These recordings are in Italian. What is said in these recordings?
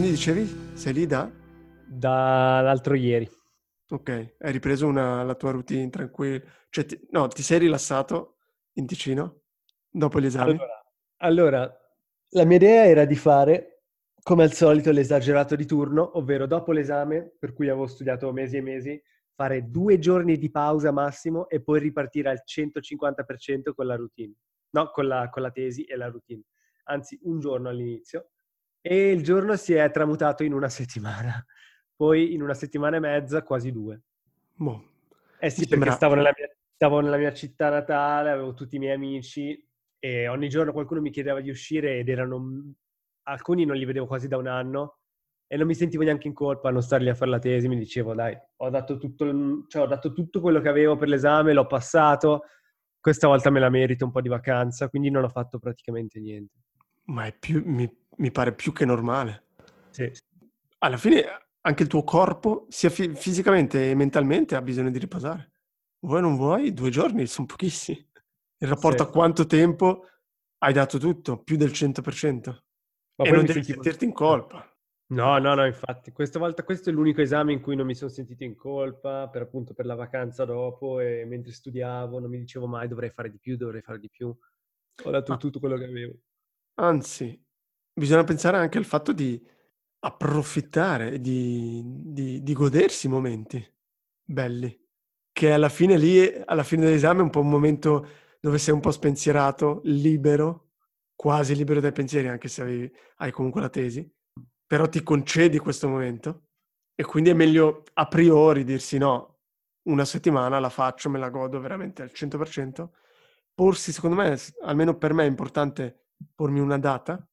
Quindi dicevi, sei lì da? Dall'altro ieri. Ok, hai ripreso una, la tua routine tranquilla. Cioè, ti, no, ti sei rilassato in Ticino dopo gli esami? Allora, allora, la mia idea era di fare, come al solito, l'esagerato di turno, ovvero dopo l'esame, per cui avevo studiato mesi e mesi, fare due giorni di pausa massimo e poi ripartire al 150% con la routine. No, con la, con la tesi e la routine. Anzi, un giorno all'inizio e il giorno si è tramutato in una settimana. Poi in una settimana e mezza, quasi due. Boh. Eh sì, perché stavo nella, mia, stavo nella mia città natale, avevo tutti i miei amici e ogni giorno qualcuno mi chiedeva di uscire ed erano... Alcuni non li vedevo quasi da un anno e non mi sentivo neanche in colpa a non stargli a fare la tesi, mi dicevo dai, ho dato tutto, cioè, ho dato tutto quello che avevo per l'esame, l'ho passato, questa volta me la merito un po' di vacanza, quindi non ho fatto praticamente niente. Ma è più, mi, mi pare più che normale. Sì. Alla fine anche il tuo corpo, sia fi- fisicamente e mentalmente, ha bisogno di riposare. Vuoi o non vuoi, due giorni sono pochissimi. In rapporto sì. a quanto tempo hai dato tutto, più del 100%. Ma e non devi sentivo... sentirti in colpa. No, no, no, infatti, questa volta questo è l'unico esame in cui non mi sono sentito in colpa, per appunto per la vacanza dopo e mentre studiavo non mi dicevo mai dovrei fare di più, dovrei fare di più. Ho dato ah. tutto quello che avevo. Anzi, bisogna pensare anche al fatto di approfittare, di, di, di godersi i momenti belli, che alla fine lì, alla fine dell'esame è un po' un momento dove sei un po' spensierato, libero, quasi libero dai pensieri, anche se hai, hai comunque la tesi, però ti concedi questo momento e quindi è meglio a priori dirsi no, una settimana la faccio, me la godo veramente al 100%. Porsi, secondo me, almeno per me è importante pormi una data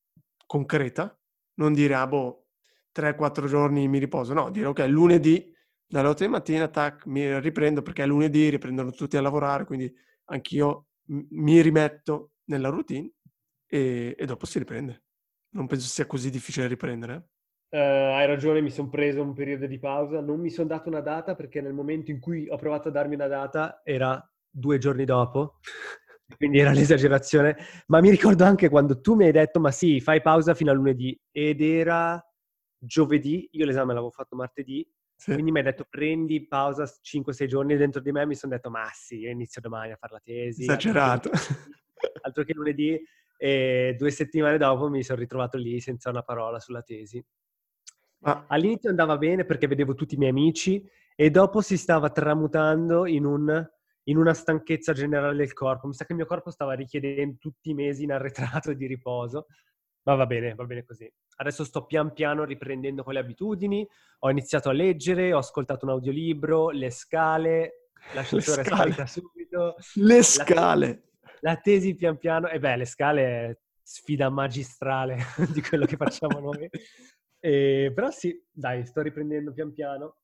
concreta, non dire, ah boh, 3-4 giorni mi riposo, no, dire ok, lunedì dalle 8 di mattina, tac, mi riprendo perché è lunedì, riprendono tutti a lavorare, quindi anch'io mi rimetto nella routine e, e, dopo si riprende. Non penso sia così difficile riprendere. Uh, hai ragione, mi sono preso un periodo di pausa, non mi sono dato una data perché nel momento in cui ho provato a darmi una data era due giorni dopo quindi era l'esagerazione. Ma mi ricordo anche quando tu mi hai detto, ma sì, fai pausa fino a lunedì, ed era giovedì, io l'esame l'avevo fatto martedì, sì. quindi mi hai detto prendi pausa 5-6 giorni e dentro di me mi sono detto, ma sì, io inizio domani a fare la tesi. Esagerato. Altro che, altro che lunedì, e due settimane dopo mi sono ritrovato lì senza una parola sulla tesi. Ma... All'inizio andava bene perché vedevo tutti i miei amici e dopo si stava tramutando in un in una stanchezza generale del corpo. Mi sa che il mio corpo stava richiedendo tutti i mesi in arretrato di riposo, ma va bene, va bene così. Adesso sto pian piano riprendendo quelle abitudini, ho iniziato a leggere, ho ascoltato un audiolibro, le scale, l'ascensore è salita subito. Le scale! La tesi, la tesi pian piano, e beh, le scale è sfida magistrale di quello che facciamo noi. E, però sì, dai, sto riprendendo pian piano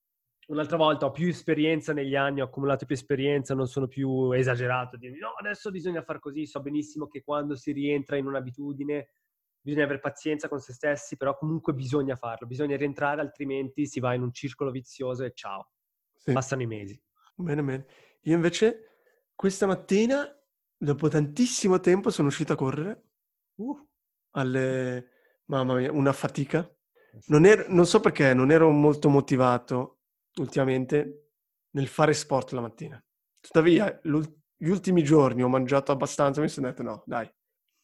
un'altra volta ho più esperienza negli anni, ho accumulato più esperienza, non sono più esagerato, dire no, adesso bisogna far così, so benissimo che quando si rientra in un'abitudine bisogna avere pazienza con se stessi, però comunque bisogna farlo, bisogna rientrare, altrimenti si va in un circolo vizioso e ciao, sì. passano i mesi. Bene, bene. Io invece questa mattina, dopo tantissimo tempo, sono uscito a correre. Uh. Alle... Mamma mia, una fatica. Eh non, ero, non so perché, non ero molto motivato ultimamente nel fare sport la mattina. Tuttavia, gli ultimi giorni ho mangiato abbastanza, mi sono detto no, dai,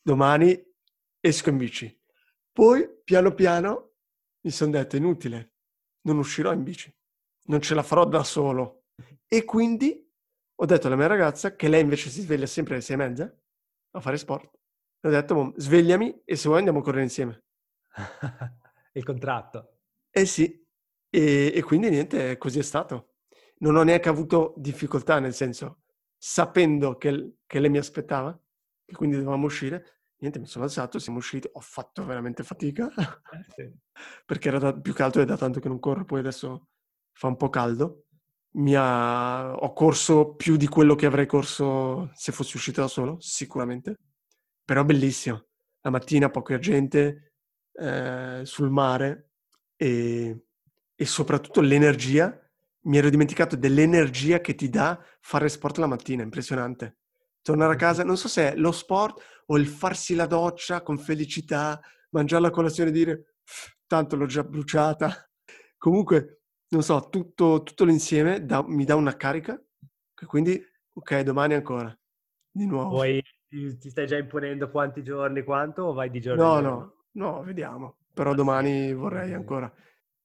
domani esco in bici. Poi, piano piano, mi sono detto inutile, non uscirò in bici, non ce la farò da solo. E quindi ho detto alla mia ragazza, che lei invece si sveglia sempre alle sei e mezza a fare sport, ho detto, svegliami e se vuoi andiamo a correre insieme. Il contratto. Eh sì, e, e quindi niente, così è stato. Non ho neanche avuto difficoltà, nel senso, sapendo che, che lei mi aspettava, che quindi dovevamo uscire, Niente, mi sono alzato, siamo usciti, ho fatto veramente fatica, eh, sì. perché era da, più che altro è da tanto che non corro, poi adesso fa un po' caldo. Ha, ho corso più di quello che avrei corso se fossi uscito da solo, sicuramente. Però bellissimo. La mattina poca gente eh, sul mare e, e soprattutto l'energia. Mi ero dimenticato dell'energia che ti dà fare sport la mattina, impressionante tornare a casa, non so se è lo sport o il farsi la doccia con felicità, mangiare la colazione e dire tanto l'ho già bruciata. Comunque, non so, tutto, tutto l'insieme da, mi dà una carica, quindi ok, domani ancora, di nuovo. Poi ti stai già imponendo quanti giorni, quanto o vai di giorno? No, no, no, vediamo. Però domani vorrei ancora.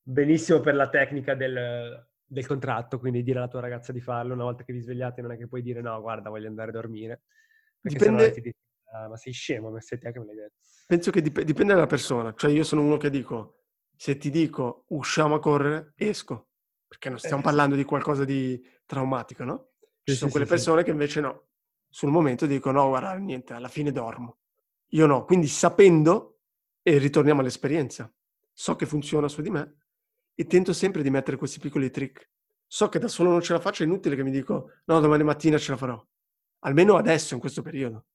Benissimo per la tecnica del, del contratto, quindi dire alla tua ragazza di farlo una volta che vi svegliate non è che puoi dire no, guarda, voglio andare a dormire. Dipende... Ti dice, ah, ma sei scemo, ma sei te che me l'hai detto. Penso che dip- dipende dalla persona. Cioè io sono uno che dico, se ti dico usciamo a correre, esco. Perché non stiamo eh, parlando di qualcosa di traumatico, no? Ci sì, sono sì, quelle sì, persone che invece no. Sul momento dicono no, guarda, niente, alla fine dormo. Io no. Quindi sapendo, e ritorniamo all'esperienza, so che funziona su di me, e tento sempre di mettere questi piccoli trick. So che da solo non ce la faccio, è inutile che mi dico no, domani mattina ce la farò. Almeno adesso, in questo periodo.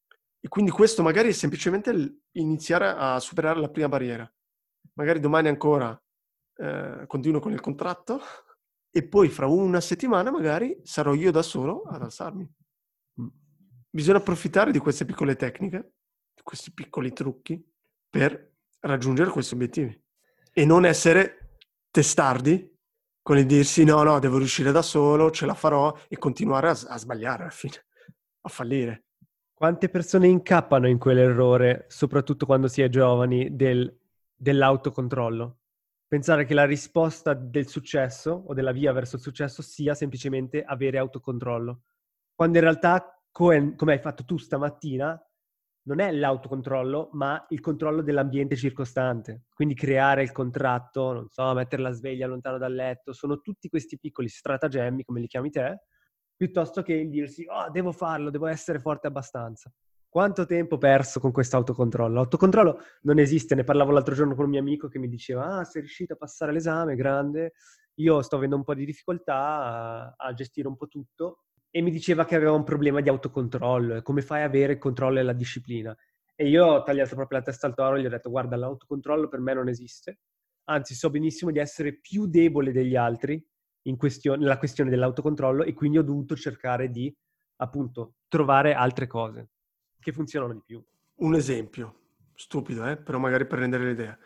E quindi questo magari è semplicemente iniziare a superare la prima barriera. Magari domani ancora eh, continuo con il contratto e poi fra una settimana magari sarò io da solo ad alzarmi. Mm. Bisogna approfittare di queste piccole tecniche, di questi piccoli trucchi per raggiungere questi obiettivi e non essere testardi con il dirsi no, no, devo riuscire da solo, ce la farò e continuare a, a sbagliare alla fine, a fallire. Quante persone incappano in quell'errore, soprattutto quando si è giovani, del, dell'autocontrollo? Pensare che la risposta del successo o della via verso il successo sia semplicemente avere autocontrollo. Quando in realtà, come hai fatto tu stamattina, non è l'autocontrollo, ma il controllo dell'ambiente circostante. Quindi creare il contratto, non so, mettere la sveglia lontano dal letto, sono tutti questi piccoli stratagemmi, come li chiami te, piuttosto che il dirsi, oh, devo farlo, devo essere forte abbastanza. Quanto tempo perso con questo autocontrollo? L'autocontrollo non esiste, ne parlavo l'altro giorno con un mio amico che mi diceva, ah, sei riuscito a passare l'esame, grande, io sto avendo un po' di difficoltà a, a gestire un po' tutto, e mi diceva che aveva un problema di autocontrollo, come fai a avere il controllo e la disciplina. E io ho tagliato proprio la testa al toro e gli ho detto guarda l'autocontrollo per me non esiste, anzi so benissimo di essere più debole degli altri in questione, nella questione dell'autocontrollo e quindi ho dovuto cercare di appunto trovare altre cose che funzionano di più. Un esempio, stupido eh? però magari per rendere l'idea.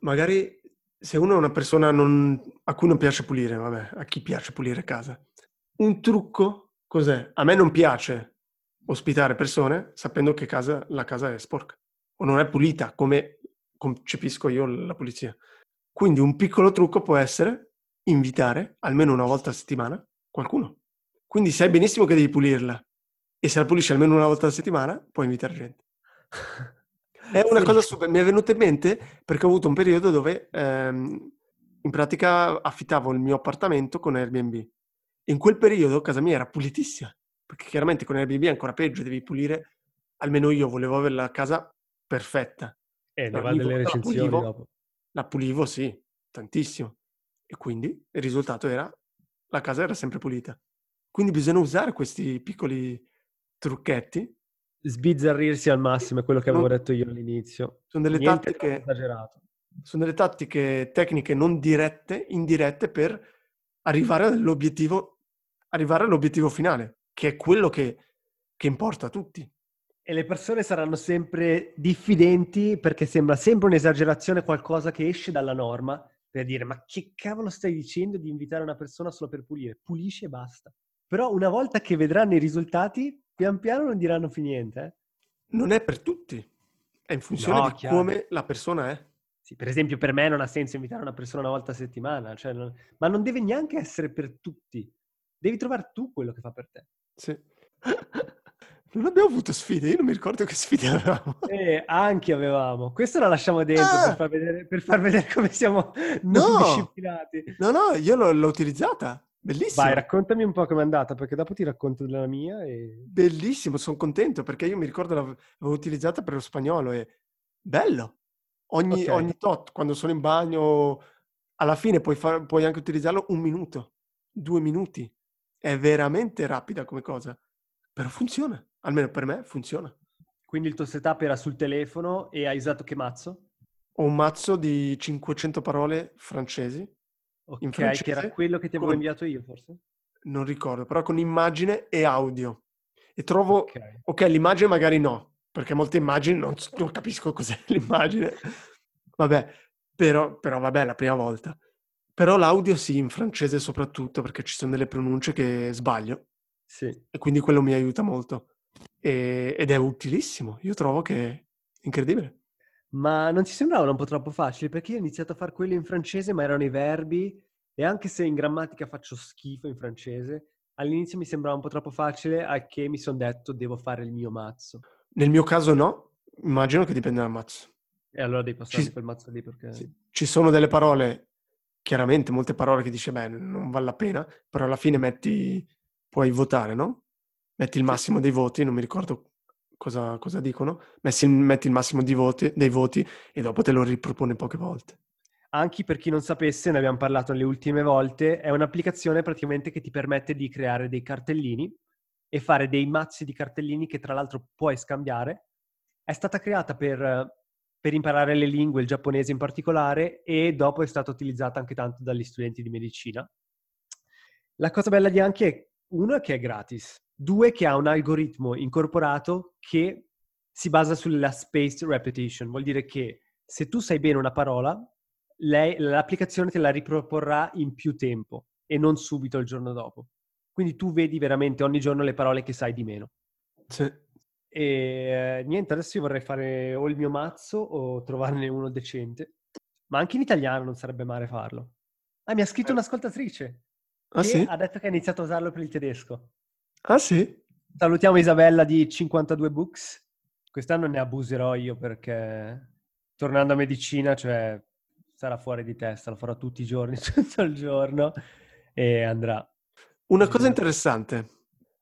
Magari se uno è una persona non, a cui non piace pulire, vabbè, a chi piace pulire casa, un trucco Cos'è? A me non piace ospitare persone sapendo che casa, la casa è sporca o non è pulita come concepisco io la pulizia. Quindi un piccolo trucco può essere invitare almeno una volta a settimana qualcuno. Quindi sai benissimo che devi pulirla e se la pulisci almeno una volta a settimana puoi invitare gente. È una cosa super, mi è venuta in mente perché ho avuto un periodo dove ehm, in pratica affittavo il mio appartamento con Airbnb in quel periodo casa mia era pulitissima, perché chiaramente con Airbnb è ancora peggio, devi pulire, almeno io volevo avere la casa perfetta. E ne va delle recensioni la pulivo, dopo. La pulivo, sì, tantissimo. E quindi il risultato era, la casa era sempre pulita. Quindi bisogna usare questi piccoli trucchetti. Sbizzarrirsi al massimo, è quello che avevo non, detto io all'inizio. Sono delle Niente tattiche... Esagerato. Sono delle tattiche tecniche non dirette, indirette per arrivare all'obiettivo arrivare all'obiettivo finale, che è quello che, che importa a tutti. E le persone saranno sempre diffidenti perché sembra sempre un'esagerazione qualcosa che esce dalla norma per dire ma che cavolo stai dicendo di invitare una persona solo per pulire? Pulisce e basta. Però una volta che vedranno i risultati, pian piano non diranno più niente. Eh? Non è per tutti, è in funzione no, di chiaro. come la persona è. Sì, per esempio per me non ha senso invitare una persona una volta a settimana, cioè non... ma non deve neanche essere per tutti. Devi trovare tu quello che fa per te. Sì. Non abbiamo avuto sfide, io non mi ricordo che sfide avevamo. Eh, anche avevamo. Questo la lasciamo dentro ah! per, far vedere, per, far vedere, come siamo non no! disciplinati. No, no, io l'ho, l'ho utilizzata. Bellissimo. Vai, raccontami un po' com'è andata, perché dopo ti racconto della mia. E... Bellissimo, sono contento perché io mi ricordo l'avevo utilizzata per lo spagnolo e bello. Ogni, okay. ogni tot, quando sono in bagno, alla fine puoi, far, puoi anche utilizzarlo un minuto, due minuti. È veramente rapida come cosa, però funziona. Almeno per me funziona. Quindi il tuo setup era sul telefono e hai usato che mazzo? Ho un mazzo di 500 parole francesi Ok, francese, che era quello che ti avevo con... inviato io, forse? Non ricordo, però con immagine e audio. E trovo... Ok, okay l'immagine magari no, perché molte immagini non, non capisco cos'è l'immagine. vabbè, però, però vabbè, la prima volta. Però l'audio sì, in francese soprattutto, perché ci sono delle pronunce che sbaglio. Sì. E quindi quello mi aiuta molto. E, ed è utilissimo. Io trovo che è incredibile. Ma non ti sembravano un po' troppo facili? Perché io ho iniziato a fare quello in francese, ma erano i verbi, e anche se in grammatica faccio schifo in francese, all'inizio mi sembrava un po' troppo facile, a che mi sono detto devo fare il mio mazzo. Nel mio caso no, immagino che dipenda dal mazzo. E allora devi passare Ci... quel mazzo lì perché... Sì. Ci sono delle parole, chiaramente molte parole che dice beh non vale la pena, però alla fine metti, puoi votare, no? Metti il massimo dei voti, non mi ricordo cosa, cosa dicono, messi, metti il massimo voti, dei voti e dopo te lo ripropone poche volte. Anche per chi non sapesse, ne abbiamo parlato le ultime volte, è un'applicazione praticamente che ti permette di creare dei cartellini e fare dei mazzi di cartellini che tra l'altro puoi scambiare. È stata creata per, per imparare le lingue, il giapponese in particolare, e dopo è stata utilizzata anche tanto dagli studenti di medicina. La cosa bella di Anki è, uno, che è gratis, Due, che ha un algoritmo incorporato che si basa sulla spaced repetition, vuol dire che se tu sai bene una parola, lei, l'applicazione te la riproporrà in più tempo e non subito il giorno dopo. Quindi tu vedi veramente ogni giorno le parole che sai di meno. Sì. E niente, adesso io vorrei fare o il mio mazzo o trovarne uno decente. Ma anche in italiano non sarebbe male farlo. Ah, mi ha scritto eh. un'ascoltatrice. Ah, sì? Ha detto che ha iniziato a usarlo per il tedesco. Ah sì? Salutiamo Isabella di 52 Books. Quest'anno ne abuserò io perché tornando a medicina, cioè sarà fuori di testa, lo farò tutti i giorni, tutto il giorno e andrà. Una cosa interessante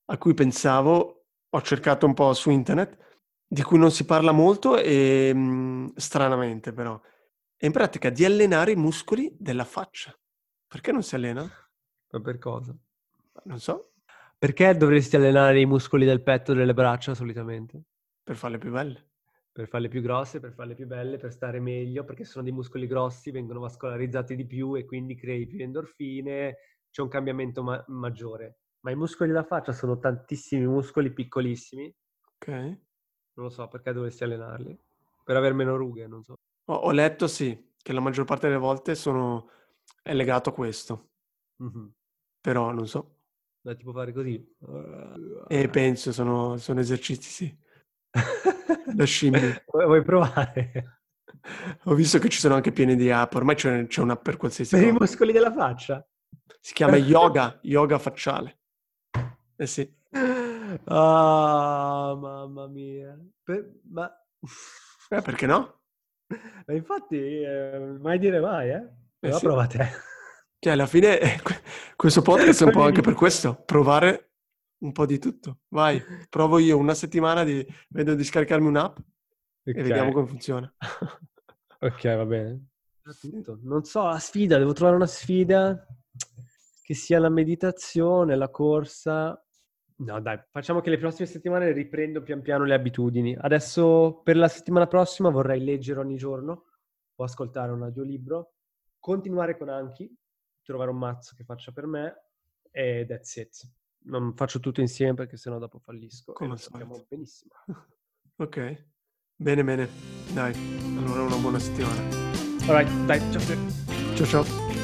a cui pensavo, ho cercato un po' su internet, di cui non si parla molto e mh, stranamente però, è in pratica di allenare i muscoli della faccia. Perché non si allena? Ma per cosa? Non so. Perché dovresti allenare i muscoli del petto e delle braccia solitamente? Per farle più belle. Per farle più grosse, per farle più belle, per stare meglio, perché sono dei muscoli grossi, vengono vascolarizzati di più e quindi crei più endorfine, c'è un cambiamento ma- maggiore. Ma i muscoli della faccia sono tantissimi muscoli piccolissimi. Ok. Non lo so, perché dovresti allenarli? Per avere meno rughe, non so. Ho, ho letto, sì, che la maggior parte delle volte sono... è legato a questo. Mm-hmm. Però non so. Da tipo fare così. E penso, sono, sono esercizi, sì. da scimmie. Vuoi provare? Ho visto che ci sono anche pieni di app, ormai c'è, c'è un'app per qualsiasi Per cosa. i muscoli della faccia? Si chiama yoga, yoga facciale. Eh sì. Ah, mamma mia. Per, ma... Eh, perché no? Ma infatti, eh, mai dire mai, eh? Però eh sì. prova te. Cioè, alla fine questo podcast è un po' anche per questo, provare un po' di tutto. Vai, provo io una settimana di... vedo di scaricarmi un'app okay. e vediamo come funziona. ok, va bene. Non so, la sfida, devo trovare una sfida che sia la meditazione, la corsa. No, dai, facciamo che le prossime settimane riprendo pian piano le abitudini. Adesso per la settimana prossima vorrei leggere ogni giorno o ascoltare un audiolibro, continuare con Anki, trovare un mazzo che faccia per me e that's it. Non faccio tutto insieme perché sennò dopo fallisco. Come lo sappiamo benissimo. ok, bene bene. Dai, allora una buona settimana. Alright, dai, ciao ciao. Ciao